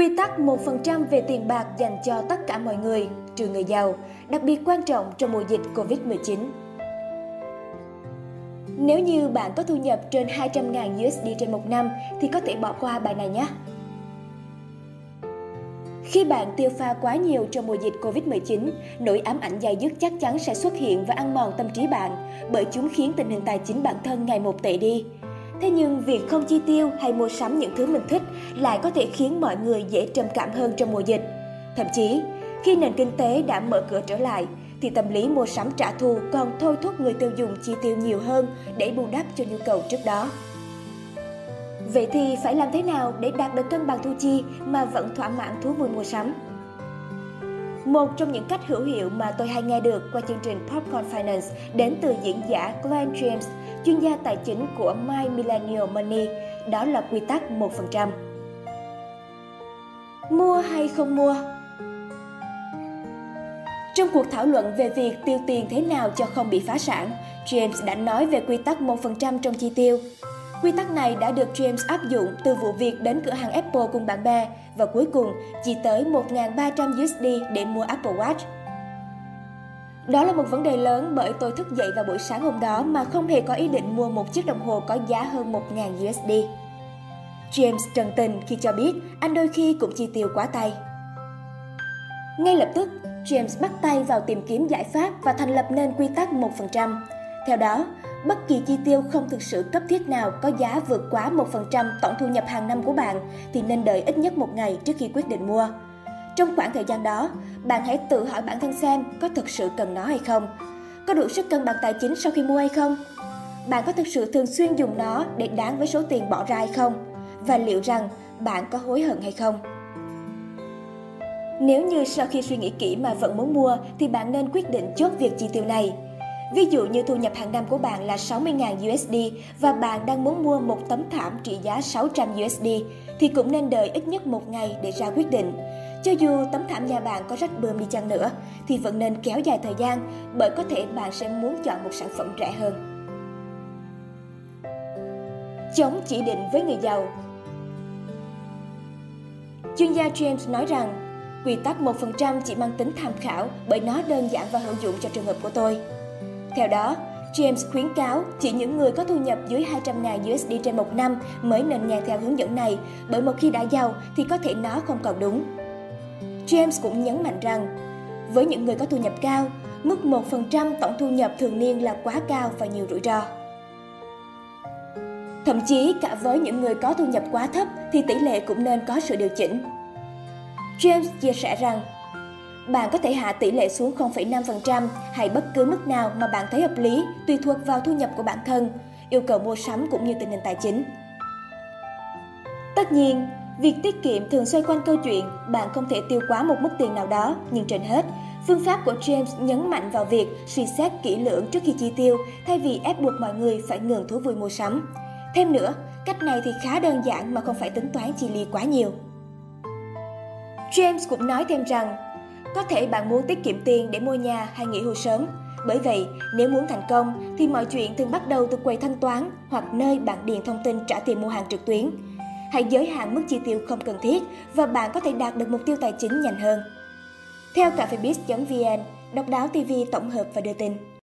Quy tắc 1% về tiền bạc dành cho tất cả mọi người, trừ người giàu, đặc biệt quan trọng trong mùa dịch Covid-19. Nếu như bạn có thu nhập trên 200.000 USD trên một năm thì có thể bỏ qua bài này nhé. Khi bạn tiêu pha quá nhiều trong mùa dịch Covid-19, nỗi ám ảnh dài dứt chắc chắn sẽ xuất hiện và ăn mòn tâm trí bạn, bởi chúng khiến tình hình tài chính bản thân ngày một tệ đi. Thế nhưng việc không chi tiêu hay mua sắm những thứ mình thích lại có thể khiến mọi người dễ trầm cảm hơn trong mùa dịch. Thậm chí, khi nền kinh tế đã mở cửa trở lại, thì tâm lý mua sắm trả thù còn thôi thúc người tiêu dùng chi tiêu nhiều hơn để bù đắp cho nhu cầu trước đó. Vậy thì phải làm thế nào để đạt được cân bằng thu chi mà vẫn thỏa mãn thú vui mua sắm? Một trong những cách hữu hiệu mà tôi hay nghe được qua chương trình Popcorn Finance đến từ diễn giả Glenn James, chuyên gia tài chính của My Millennial Money, đó là quy tắc 1%. Mua hay không mua? Trong cuộc thảo luận về việc tiêu tiền thế nào cho không bị phá sản, James đã nói về quy tắc 1% trong chi tiêu. Quy tắc này đã được James áp dụng từ vụ việc đến cửa hàng Apple cùng bạn bè và cuối cùng chỉ tới 1.300 USD để mua Apple Watch. Đó là một vấn đề lớn bởi tôi thức dậy vào buổi sáng hôm đó mà không hề có ý định mua một chiếc đồng hồ có giá hơn 1.000 USD. James trần tình khi cho biết anh đôi khi cũng chi tiêu quá tay. Ngay lập tức, James bắt tay vào tìm kiếm giải pháp và thành lập nên quy tắc 1%. Theo đó, bất kỳ chi tiêu không thực sự cấp thiết nào có giá vượt quá 1% tổng thu nhập hàng năm của bạn thì nên đợi ít nhất một ngày trước khi quyết định mua. Trong khoảng thời gian đó, bạn hãy tự hỏi bản thân xem có thực sự cần nó hay không. Có đủ sức cân bằng tài chính sau khi mua hay không? Bạn có thực sự thường xuyên dùng nó để đáng với số tiền bỏ ra hay không? Và liệu rằng bạn có hối hận hay không? Nếu như sau khi suy nghĩ kỹ mà vẫn muốn mua thì bạn nên quyết định chốt việc chi tiêu này. Ví dụ như thu nhập hàng năm của bạn là 60.000 USD và bạn đang muốn mua một tấm thảm trị giá 600 USD thì cũng nên đợi ít nhất một ngày để ra quyết định. Cho dù tấm thảm nhà bạn có rách bơm đi chăng nữa, thì vẫn nên kéo dài thời gian bởi có thể bạn sẽ muốn chọn một sản phẩm rẻ hơn. Chống chỉ định với người giàu Chuyên gia James nói rằng, Quy tắc 1% chỉ mang tính tham khảo bởi nó đơn giản và hữu dụng cho trường hợp của tôi. Theo đó, James khuyến cáo chỉ những người có thu nhập dưới 200.000 USD trên một năm mới nên nghe theo hướng dẫn này, bởi một khi đã giàu thì có thể nó không còn đúng. James cũng nhấn mạnh rằng, với những người có thu nhập cao, mức 1% tổng thu nhập thường niên là quá cao và nhiều rủi ro. Thậm chí cả với những người có thu nhập quá thấp thì tỷ lệ cũng nên có sự điều chỉnh. James chia sẻ rằng, bạn có thể hạ tỷ lệ xuống 0,5% hay bất cứ mức nào mà bạn thấy hợp lý tùy thuộc vào thu nhập của bản thân, yêu cầu mua sắm cũng như tình hình tài chính. Tất nhiên, việc tiết kiệm thường xoay quanh câu chuyện bạn không thể tiêu quá một mức tiền nào đó, nhưng trên hết, phương pháp của James nhấn mạnh vào việc suy xét kỹ lưỡng trước khi chi tiêu thay vì ép buộc mọi người phải ngừng thú vui mua sắm. Thêm nữa, cách này thì khá đơn giản mà không phải tính toán chi ly quá nhiều. James cũng nói thêm rằng, có thể bạn muốn tiết kiệm tiền để mua nhà hay nghỉ hưu sớm. Bởi vậy, nếu muốn thành công thì mọi chuyện thường bắt đầu từ quầy thanh toán hoặc nơi bạn điền thông tin trả tiền mua hàng trực tuyến. Hãy giới hạn mức chi tiêu không cần thiết và bạn có thể đạt được mục tiêu tài chính nhanh hơn. Theo cafebiz.vn, độc đáo TV tổng hợp và đưa tin.